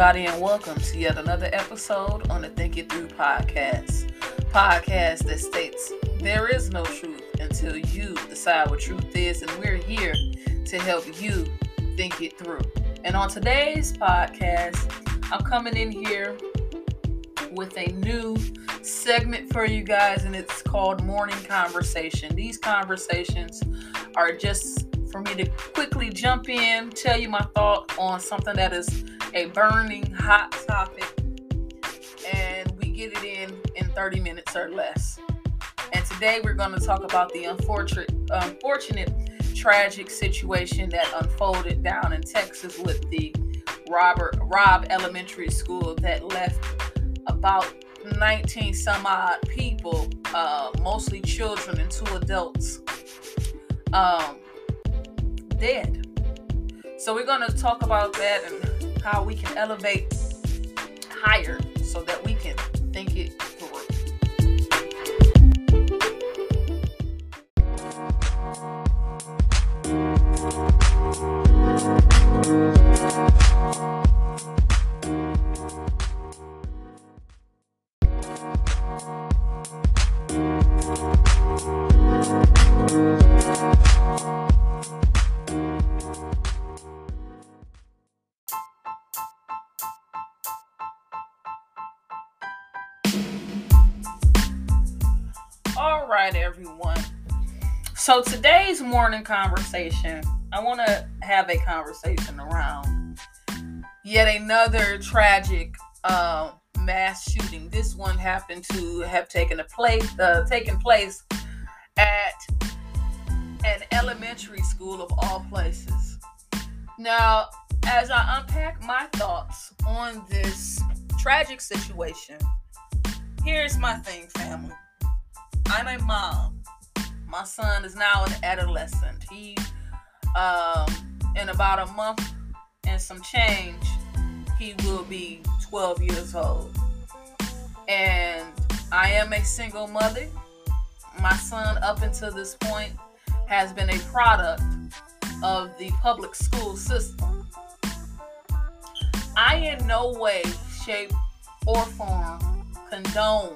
everybody, and welcome to yet another episode on the Think It Through podcast. Podcast that states there is no truth until you decide what truth is, and we're here to help you think it through. And on today's podcast, I'm coming in here with a new segment for you guys, and it's called Morning Conversation. These conversations are just for me to quickly jump in, tell you my thought on something that is a burning hot topic, and we get it in in 30 minutes or less. And today we're going to talk about the unfortunate, unfortunate, tragic situation that unfolded down in Texas with the Robert Robb Elementary School that left about 19 some odd people, uh, mostly children and two adults, um, dead. So we're going to talk about that and how we can elevate higher so that we can think it conversation, I want to have a conversation around yet another tragic uh, mass shooting. This one happened to have taken a place, uh, taken place at an elementary school of all places. Now, as I unpack my thoughts on this tragic situation, here's my thing, family. I'm a mom. My son is now an adolescent. He, um, in about a month and some change, he will be 12 years old. And I am a single mother. My son, up until this point, has been a product of the public school system. I, in no way, shape, or form, condone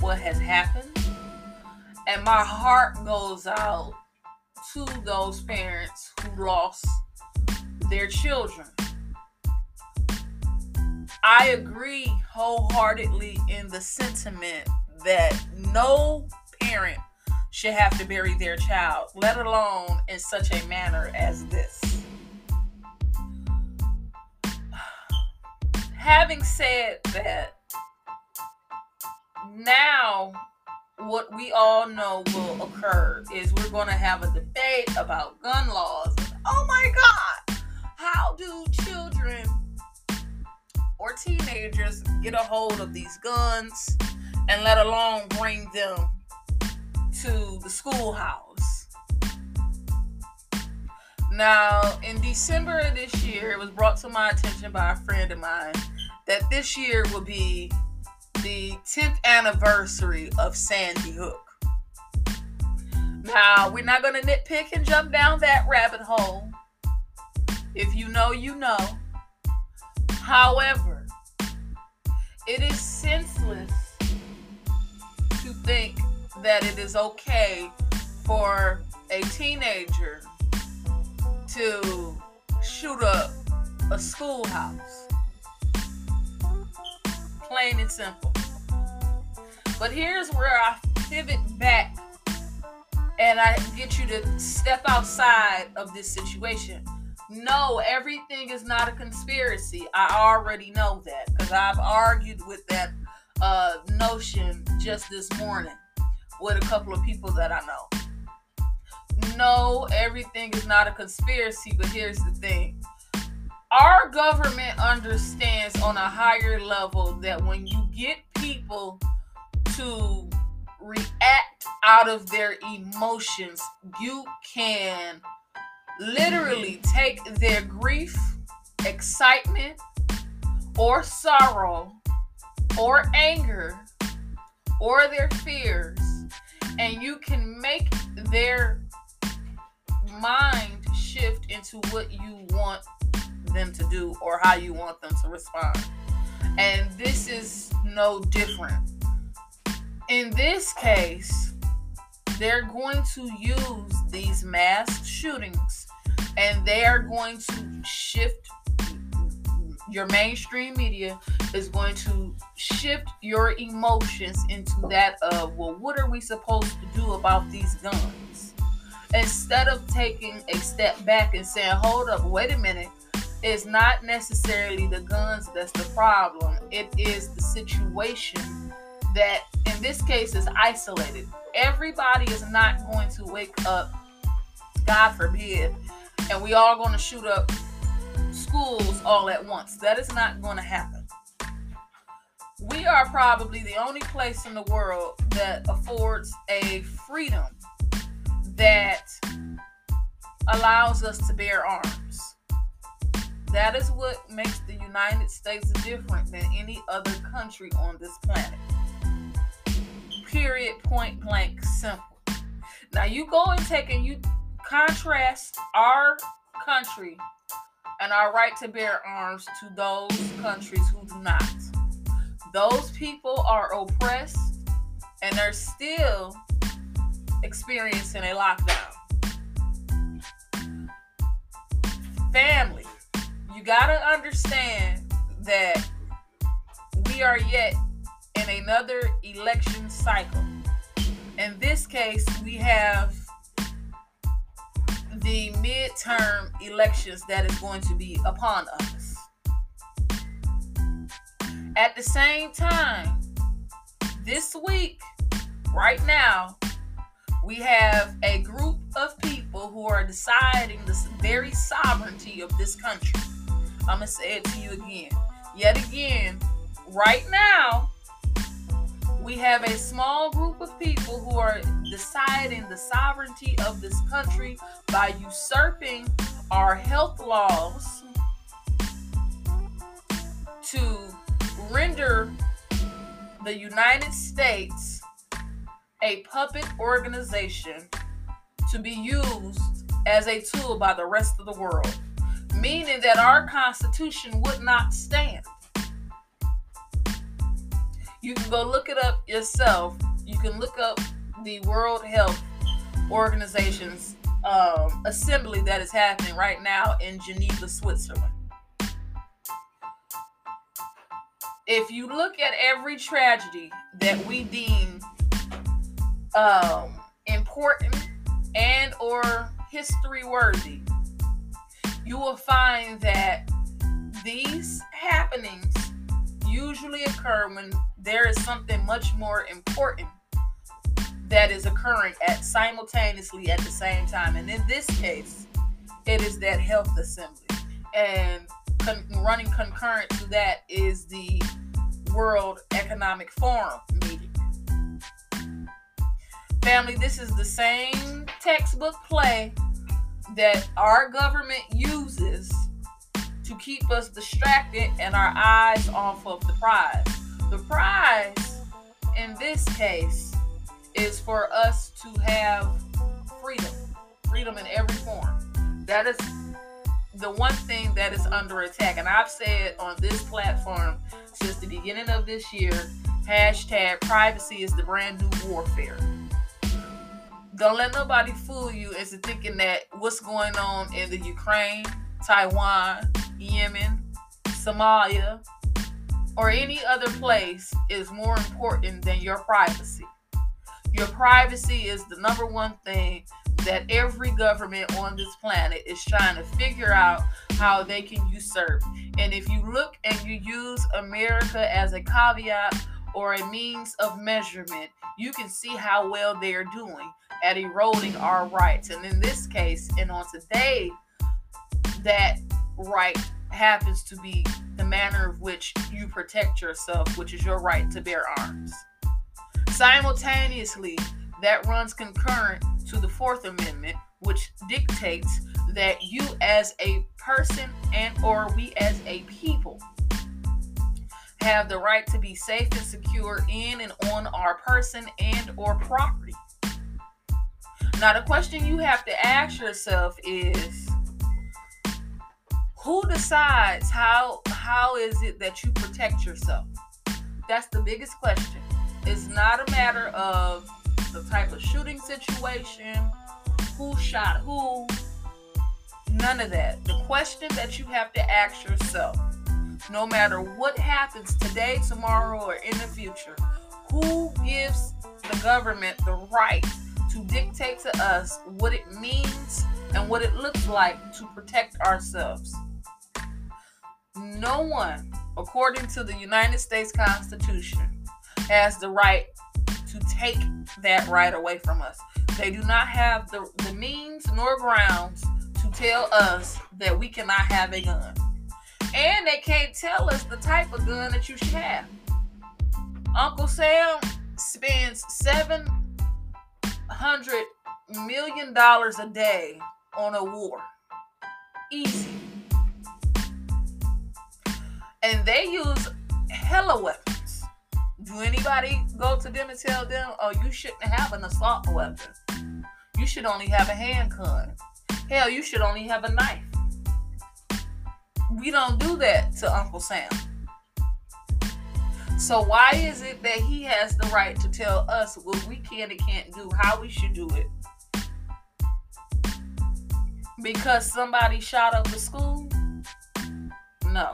what has happened. And my heart goes out to those parents who lost their children. I agree wholeheartedly in the sentiment that no parent should have to bury their child, let alone in such a manner as this. Having said that, now what we all know will occur is we're going to have a debate about gun laws. Oh my God! How do children or teenagers get a hold of these guns and let alone bring them to the schoolhouse? Now, in December of this year, it was brought to my attention by a friend of mine that this year will be the 10th anniversary of Sandy Hook. Now, we're not going to nitpick and jump down that rabbit hole. If you know, you know. However, it is senseless to think that it is okay for a teenager to shoot up a schoolhouse. Plain and simple. But here's where I pivot back and I get you to step outside of this situation. No, everything is not a conspiracy. I already know that because I've argued with that uh, notion just this morning with a couple of people that I know. No, everything is not a conspiracy, but here's the thing our government understands on a higher level that when you get people to react out of their emotions, you can literally take their grief, excitement, or sorrow, or anger, or their fears, and you can make their mind shift into what you want them to do or how you want them to respond. And this is no different. In this case, they're going to use these mass shootings and they are going to shift your mainstream media is going to shift your emotions into that of well what are we supposed to do about these guns? Instead of taking a step back and saying hold up wait a minute. It's not necessarily the guns that's the problem. It is the situation that in this case is isolated everybody is not going to wake up god forbid and we all going to shoot up schools all at once. That is not going to happen. We are probably the only place in the world that affords a freedom that allows us to bear arms. That is what makes the United States different than any other country on this planet. Period, point blank, simple. Now you go and take and you contrast our country and our right to bear arms to those countries who do not. Those people are oppressed and they're still experiencing a lockdown. Family, you got to understand that we are yet in another election cycle. In this case, we have the midterm elections that is going to be upon us. At the same time, this week, right now, we have a group of people who are deciding the very sovereignty of this country. I'm going to say it to you again. Yet again, right now, we have a small group of people who are deciding the sovereignty of this country by usurping our health laws to render the United States a puppet organization to be used as a tool by the rest of the world, meaning that our Constitution would not stand. You can go look it up yourself. You can look up the World Health Organization's um, assembly that is happening right now in Geneva, Switzerland. If you look at every tragedy that we deem um, important and or history worthy, you will find that these happenings usually occur when there is something much more important that is occurring at simultaneously at the same time. And in this case, it is that health assembly. And con- running concurrent to that is the World Economic Forum meeting. Family, this is the same textbook play that our government uses to keep us distracted and our eyes off of the prize. The prize in this case is for us to have freedom, freedom in every form. That is the one thing that is under attack. And I've said on this platform since the beginning of this year hashtag privacy is the brand new warfare. Don't let nobody fool you into thinking that what's going on in the Ukraine, Taiwan, Yemen, Somalia, or any other place is more important than your privacy. Your privacy is the number one thing that every government on this planet is trying to figure out how they can usurp. And if you look and you use America as a caveat or a means of measurement, you can see how well they are doing at eroding our rights. And in this case, and on today, that right happens to be the manner of which you protect yourself, which is your right to bear arms. Simultaneously, that runs concurrent to the Fourth Amendment, which dictates that you as a person and or we as a people have the right to be safe and secure in and on our person and or property. Now the question you have to ask yourself is Who decides how how is it that you protect yourself? That's the biggest question. It's not a matter of the type of shooting situation, who shot who, none of that. The question that you have to ask yourself, no matter what happens today, tomorrow, or in the future, who gives the government the right to dictate to us what it means and what it looks like to protect ourselves? No one, according to the United States Constitution, has the right to take that right away from us. They do not have the, the means nor grounds to tell us that we cannot have a gun. And they can't tell us the type of gun that you should have. Uncle Sam spends seven hundred million dollars a day on a war. Easy. And they use hella weapons. Do anybody go to them and tell them, oh, you shouldn't have an assault weapon? You should only have a handgun. Hell, you should only have a knife. We don't do that to Uncle Sam. So why is it that he has the right to tell us what we can and can't do, how we should do it? Because somebody shot up the school? No.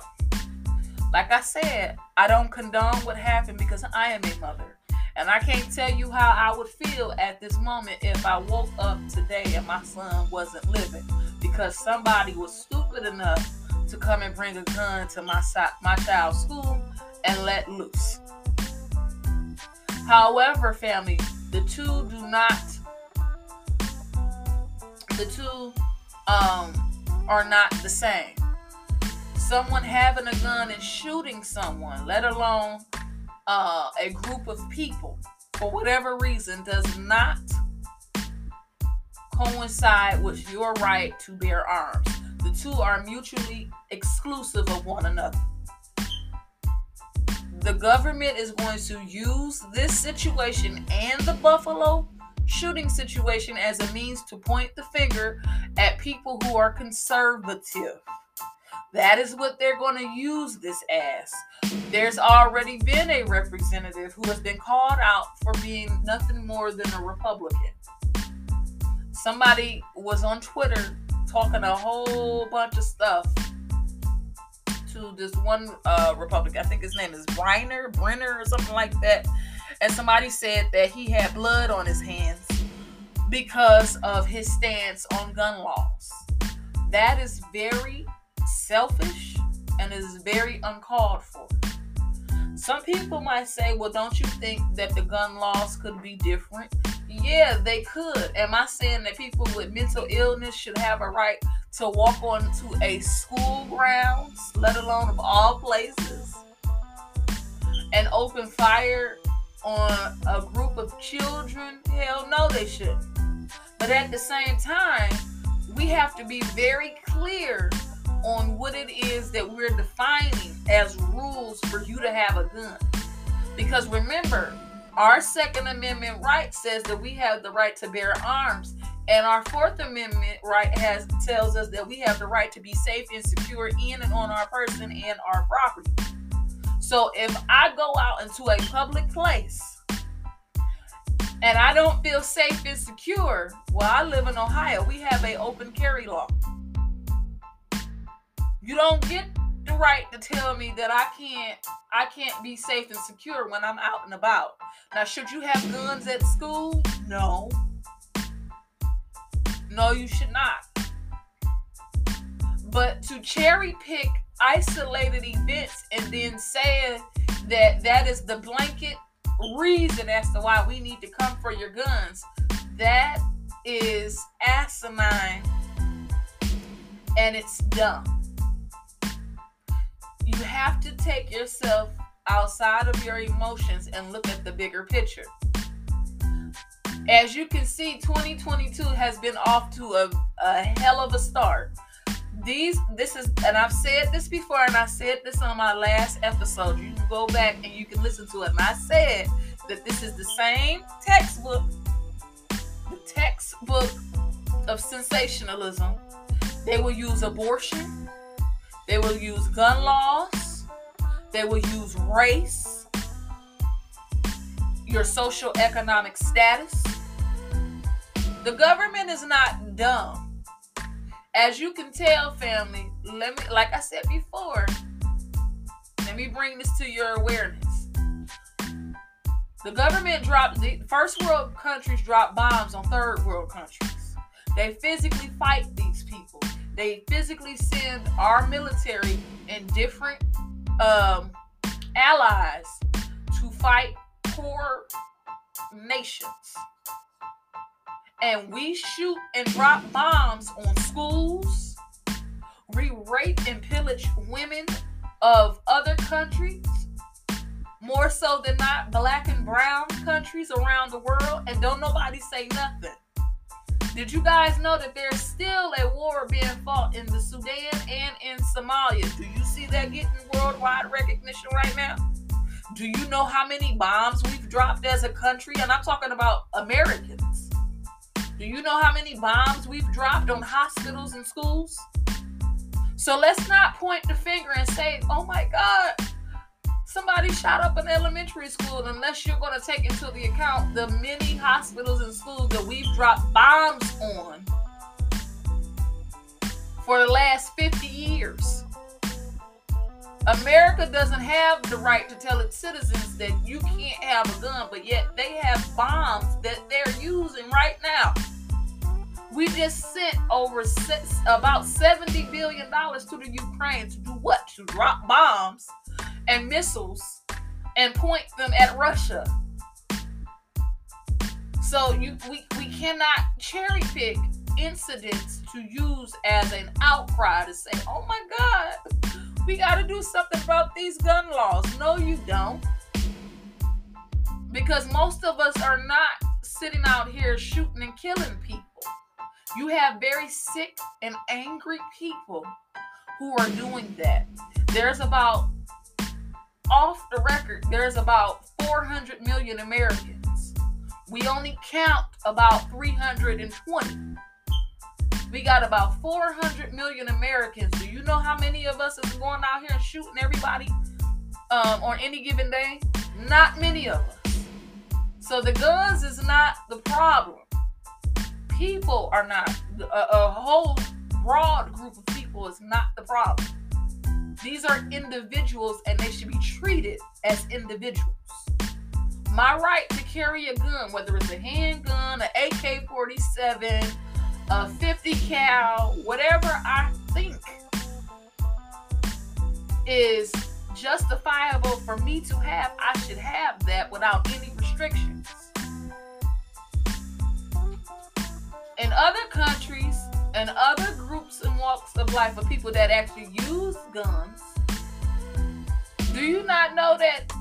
Like I said, I don't condone what happened because I am a mother. And I can't tell you how I would feel at this moment if I woke up today and my son wasn't living because somebody was stupid enough to come and bring a gun to my my child's school and let loose. However, family, the two do not the two um are not the same. Someone having a gun and shooting someone, let alone uh, a group of people, for whatever reason, does not coincide with your right to bear arms. The two are mutually exclusive of one another the government is going to use this situation and the Buffalo shooting situation as a means to point the finger at people who are conservative. That is what they're going to use this as. There's already been a representative who has been called out for being nothing more than a Republican. Somebody was on Twitter talking a whole bunch of stuff to this one uh, Republican. I think his name is Briner, Brenner, or something like that. And somebody said that he had blood on his hands because of his stance on gun laws. That is very selfish and is very uncalled for. Some people might say, well, don't you think that the gun laws could be different? Yeah, they could. Am I saying that people with mental illness should have a right to walk onto a school grounds, let alone of all places, and open fire on a group of children? Hell no, they shouldn't. But at the same time, we have to be very clear on what it is that we're defining as rules for you to have a gun. Because remember, our Second Amendment right says that we have the right to bear arms and our Fourth Amendment right has tells us that we have the right to be safe and secure in and on our person and our property. So if I go out into a public place and I don't feel safe and secure, well, I live in Ohio. We have a open carry law. You don't get the right to tell me that I can't I can't be safe and secure when I'm out and about. Now, should you have guns at school? No. No, you should not. But to cherry pick isolated events and then say that that is the blanket reason as to why we need to come for your guns, that is asinine and it's dumb. Have to take yourself outside of your emotions and look at the bigger picture as you can see, 2022 has been off to a, a hell of a start. These, this is, and I've said this before, and I said this on my last episode. You can go back and you can listen to it. And I said that this is the same textbook, the textbook of sensationalism. They will use abortion, They will use gun laws. They will use race, your social economic status. The government is not dumb. As you can tell, family, let me like I said before, let me bring this to your awareness. The government dropped the first world countries drop bombs on third world countries. They physically fight these people. They physically send our military in different um, allies to fight poor nations. And we shoot and drop bombs on schools. We rape and pillage women of other countries, more so than not black and brown countries around the world, and don't nobody say nothing. Did you guys know that there's still a war being fought in the Sudan and in Somalia? Do you that getting worldwide recognition right now? Do you know how many bombs we've dropped as a country? And I'm talking about Americans. Do you know how many bombs we've dropped on hospitals and schools? So let's not point the finger and say, oh my God, somebody shot up an elementary school unless you're going to take into the account the many hospitals and schools that we've dropped bombs on for the last 50 years. America doesn't have the right to tell its citizens that you can't have a gun, but yet they have bombs that they're using right now. We just sent over six, about $70 billion to the Ukraine to do what? To drop bombs and missiles and point them at Russia. So you we, we cannot cherry pick incidents to use as an outcry to say, oh my God, we got to do something about these gun laws. No, you don't. Because most of us are not sitting out here shooting and killing people. You have very sick and angry people who are doing that. There's about, off the record, there's about 400 million Americans. We only count about 320. We got about 400 million Americans. Do you know how many of us is going out here and shooting everybody um, on any given day? Not many of us. So the guns is not the problem people are not a, a whole broad group of people is not the problem. These are individuals and they should be treated as individuals. My right to carry a gun, whether it's a handgun, an AK 47, a 50 cal, whatever I think is justifiable for me to have, I should have that without any restrictions. in other countries and other groups and walks of life of people that actually use guns, do you not know that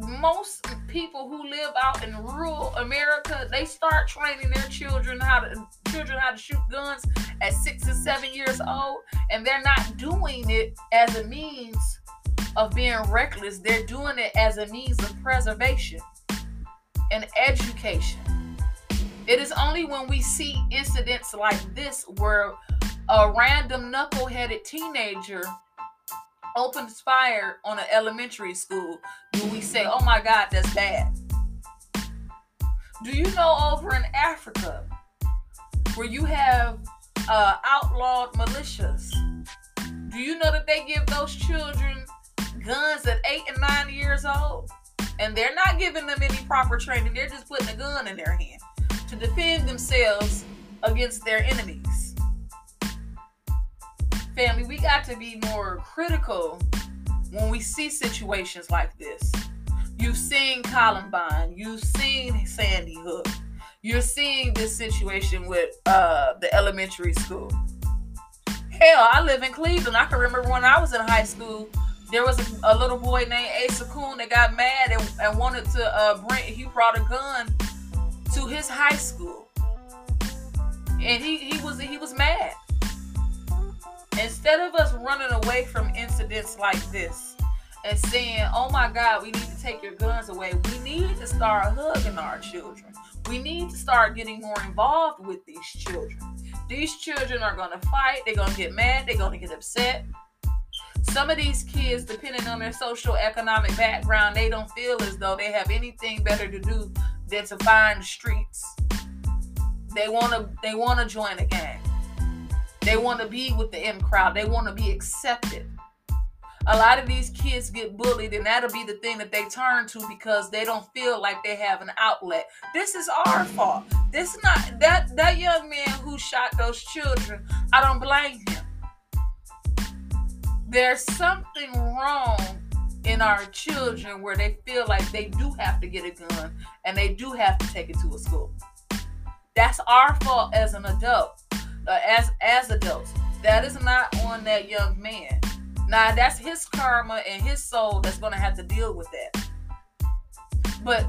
most people who live out in rural America, they start training their children how to children how to shoot guns at six and seven years old, and they're not doing it as a means of being reckless. They're doing it as a means of preservation and education. It is only when we see incidents like this where a random knuckle-headed teenager opens fire on an elementary school do we say, oh my God, that's bad. Do you know over in Africa where you have uh, outlawed militias? Do you know that they give those children guns at eight and nine years old? And they're not giving them any proper training, they're just putting a gun in their hand to defend themselves against their enemies. Family, we got to be more critical when we see situations like this. You've seen Columbine, you've seen Sandy Hook, you're seeing this situation with uh, the elementary school. Hell, I live in Cleveland. I can remember when I was in high school, there was a, a little boy named Asa Coon that got mad and, and wanted to uh, bring, he brought a gun to his high school. And he, he was he was mad. Instead of us running away from incidents like this and saying, oh my God, we need to take your guns away, we need to start hugging our children. We need to start getting more involved with these children. These children are going to fight, they're going to get mad, they're going to get upset. Some of these kids, depending on their social economic background, they don't feel as though they have anything better to do than to find the streets. They wanna they wanna join a gang. They wanna be with the M crowd. They wanna be accepted. A lot of these kids get bullied and that'll be the thing that they turn to because they don't feel like they have an outlet. This is our fault. This is not that that young man who shot those children i don't blame him. There's something wrong in our children where they feel like they do have to get a gun and they do have to take it to a school. That's our fault as an adult uh, as as adults that is not on that young man now that's his karma and his soul that's gonna have to deal with that. But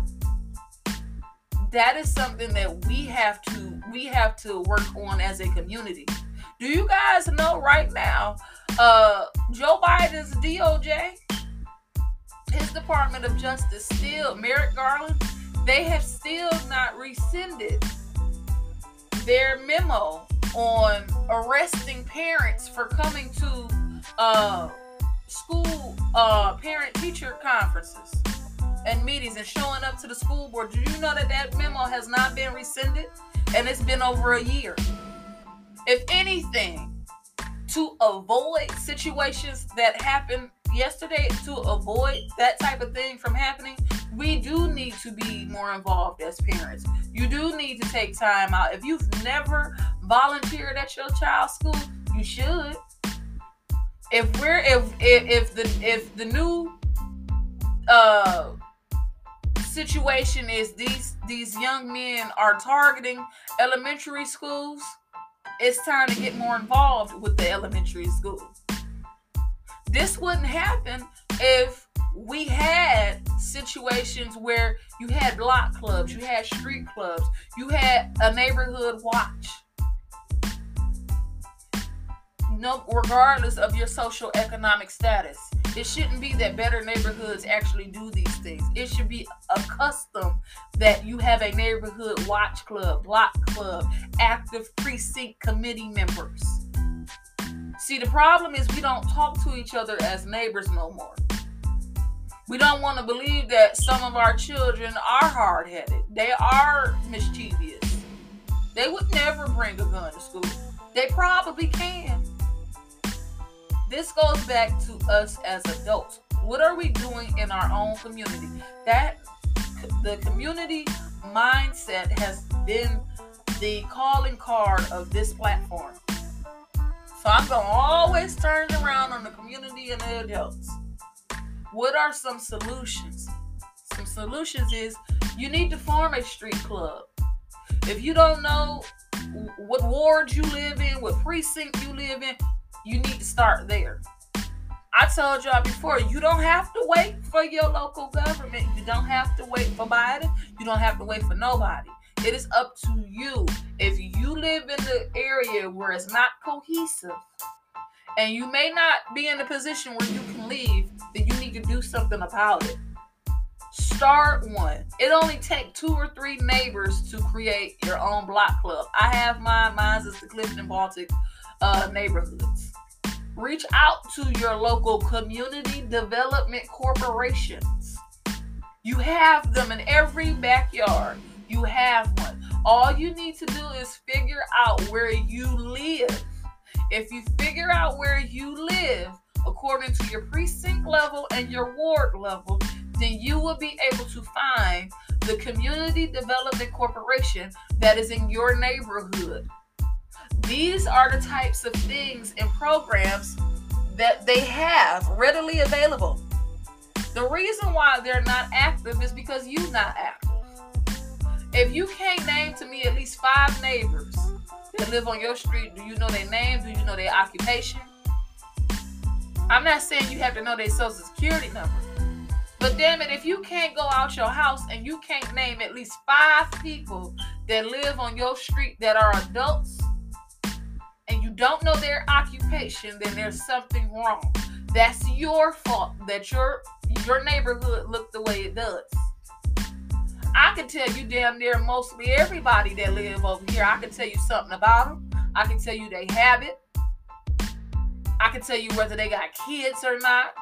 that is something that we have to we have to work on as a community. Do you guys know right now, uh Joe Biden's DOJ, his Department of Justice still Merrick Garland, they have still not rescinded their memo on arresting parents for coming to uh, school uh, parent teacher conferences and meetings and showing up to the school board. Do you know that that memo has not been rescinded and it's been over a year? If anything, to avoid situations that happened yesterday, to avoid that type of thing from happening, we do need to be more involved as parents. You do need to take time out. If you've never volunteered at your child's school, you should if we're if if, if the if the new uh situation is these these young men are targeting elementary schools it's time to get more involved with the elementary schools this wouldn't happen if we had situations where you had block clubs you had street clubs you had a neighborhood watch no regardless of your social economic status. It shouldn't be that better neighborhoods actually do these things. It should be a custom that you have a neighborhood watch club, block club, active precinct committee members. See, the problem is we don't talk to each other as neighbors no more. We don't want to believe that some of our children are hard headed. They are mischievous. They would never bring a gun to school. They probably can. This goes back to us as adults. What are we doing in our own community? That the community mindset has been the calling card of this platform. So I'm to always turn around on the community and the adults. What are some solutions? Some solutions is you need to form a street club. If you don't know what ward you live in, what precinct you live in, you need to start there. I told y'all before, you don't have to wait for your local government. You don't have to wait for Biden. You don't have to wait for nobody. It is up to you. If you live in the area where it's not cohesive and you may not be in a position where you can leave, then you need to do something about it. Start one. It only takes two or three neighbors to create your own block club. I have mine. Mine's is the Clifton Baltic uh, neighborhoods reach out to your local community development corporations. You have them in every backyard. You have one. All you need to do is figure out where you live. If you figure out where you live according to your precinct level and your ward level, then you will be able to find the community development corporation that is in your neighborhood. These are the types of things and programs that they have readily available. The reason why they're not active is because you're not active. If you can't name to me at least five neighbors that live on your street, do you know their name? Do you know their occupation? I'm not saying you have to know their social security number. But damn it, if you can't go out your house and you can't name at least five people that live on your street that are adults and you don't know their occupation, then there's something wrong. That's your fault that your your neighborhood look the way it does. I can tell you damn near mostly everybody that live over here. I can tell you something about them. I can tell you they have it. I can tell you whether they got kids or not.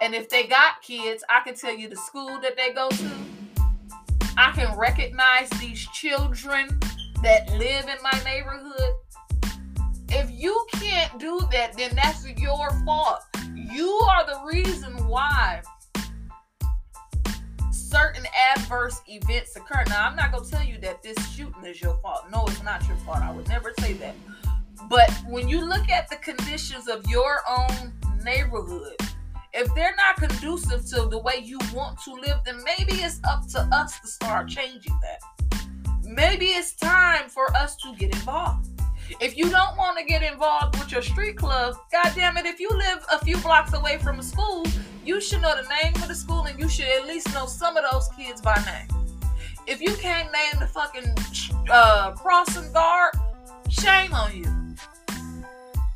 And if they got kids, I can tell you the school that they go to. I can recognize these children that live in my neighborhood. If you can't do that, then that's your fault. You are the reason why certain adverse events occur. Now, I'm not going to tell you that this shooting is your fault. No, it's not your fault. I would never say that. But when you look at the conditions of your own neighborhood, if they're not conducive to the way you want to live, then maybe it's up to us to start changing that. Maybe it's time for us to get involved. If you don't want to get involved with your street club, God damn it, if you live a few blocks away from a school, you should know the name of the school and you should at least know some of those kids by name. If you can't name the fucking uh, crossing guard, shame on you.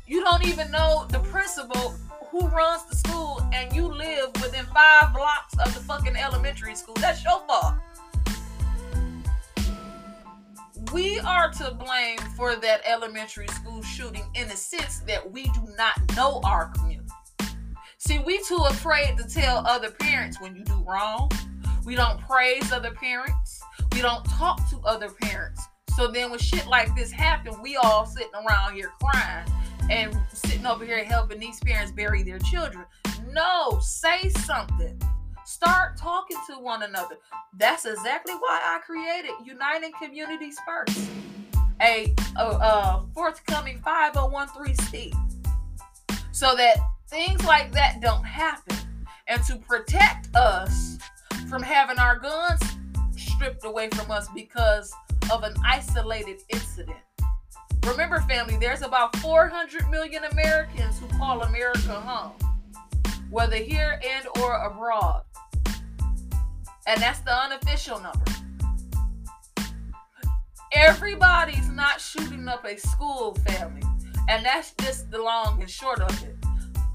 You don't even know the principal who runs the school and you live within five blocks of the fucking elementary school. That's your fault. We are to blame for that elementary school shooting in the sense that we do not know our community. See, we too afraid to tell other parents when you do wrong. We don't praise other parents. We don't talk to other parents. So then when shit like this happen, we all sitting around here crying and sitting over here helping these parents bury their children. No, say something. Start talking to one another. That's exactly why I created Uniting Communities First, a, a, a forthcoming 5013C, so that things like that don't happen. And to protect us from having our guns stripped away from us because of an isolated incident. Remember, family, there's about 400 million Americans who call America home, whether here and or abroad. And that's the unofficial number. Everybody's not shooting up a school, family. And that's just the long and short of it.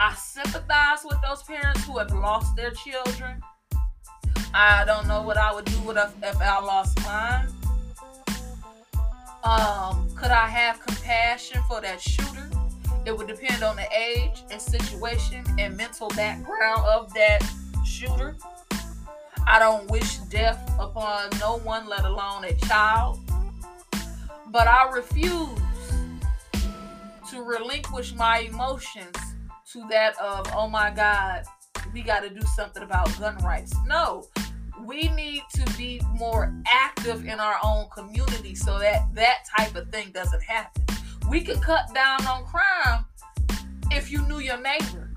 I sympathize with those parents who have lost their children. I don't know what I would do if, if I lost mine. Um, could I have compassion for that shooter? It would depend on the age and situation and mental background of that shooter. I don't wish death upon no one, let alone a child. But I refuse to relinquish my emotions to that of, oh my God, we got to do something about gun rights. No, we need to be more active in our own community so that that type of thing doesn't happen. We could cut down on crime if you knew your neighbor.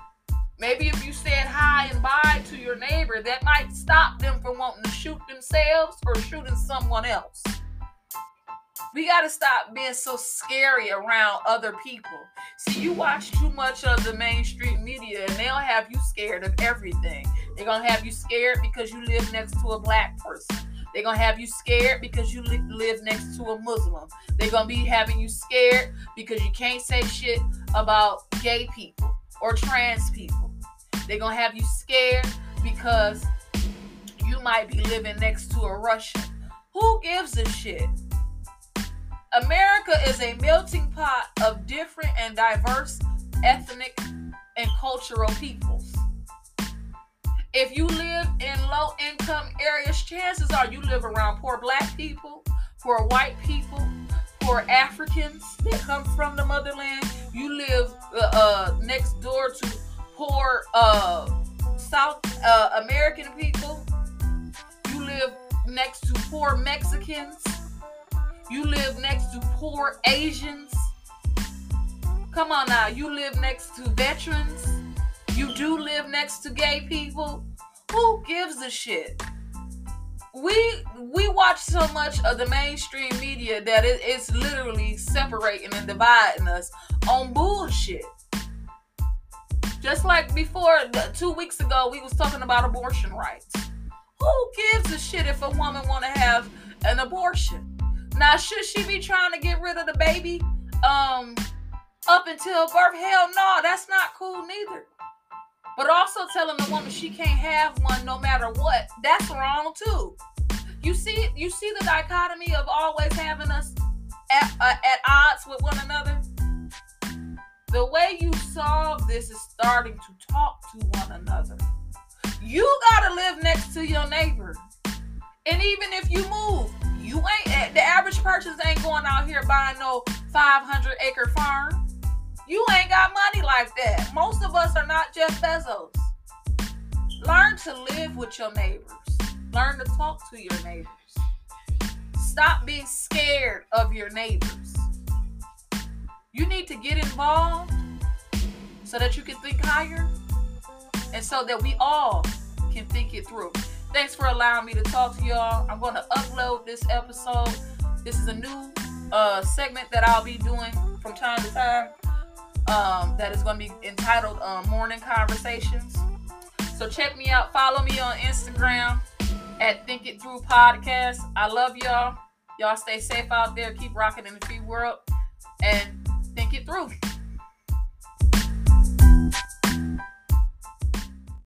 Maybe if you said hi and bye to your neighbor, that might stop them from wanting to shoot themselves or shooting someone else. We got to stop being so scary around other people. See, you watch too much of the mainstream media and they'll have you scared of everything. They're to have you scared because you live next to a black person. They're to have you scared because you li- live next to a Muslim. They're to be having you scared because you can't say shit about gay people or trans people. They're to have you scared because you might be living next to a Russian. Who gives a shit? America is a melting pot of different and diverse ethnic and cultural peoples. If you live in low income areas, chances are you live around poor black people, poor white people, poor Africans that come from the motherland. You live uh, uh, next door to poor uh, South uh, American people. You live next to poor Mexicans you live next to poor Asians. Come on now, you live next to veterans. You do live next to gay people. Who gives a shit? We we watch so much of the mainstream media that it, it's literally separating and dividing us on bullshit. Just like before, two weeks ago, we was talking about abortion rights. Who gives a shit if a woman want to have an abortion? Now, should she be trying to get rid of the baby um up until birth? Hell no, that's not cool neither. But also telling the woman she can't have one no matter what, that's wrong too. You see, you see the dichotomy of always having us at, uh, at odds with one another. The way you solve this is starting to talk to one another. You got to live next to your neighbor. And even if you move, you ain't the average person ain't going out here buying no 500 acre farm. You ain't got money like that. Most of us are not Jeff Bezos. Learn to live with your neighbors. Learn to talk to your neighbors. Stop being scared of your neighbors. You need to get involved so that you can think higher and so that we all can think it through. Thanks for allowing me to talk to y'all. I'm going to upload this episode. This is a new uh, segment that I'll be doing from time to time um, that is going to be entitled um, Morning Conversations. So check me out. Follow me on Instagram at Think It Through Podcast. I love y'all. Y'all stay safe out there. Keep rocking in the free world and think it through.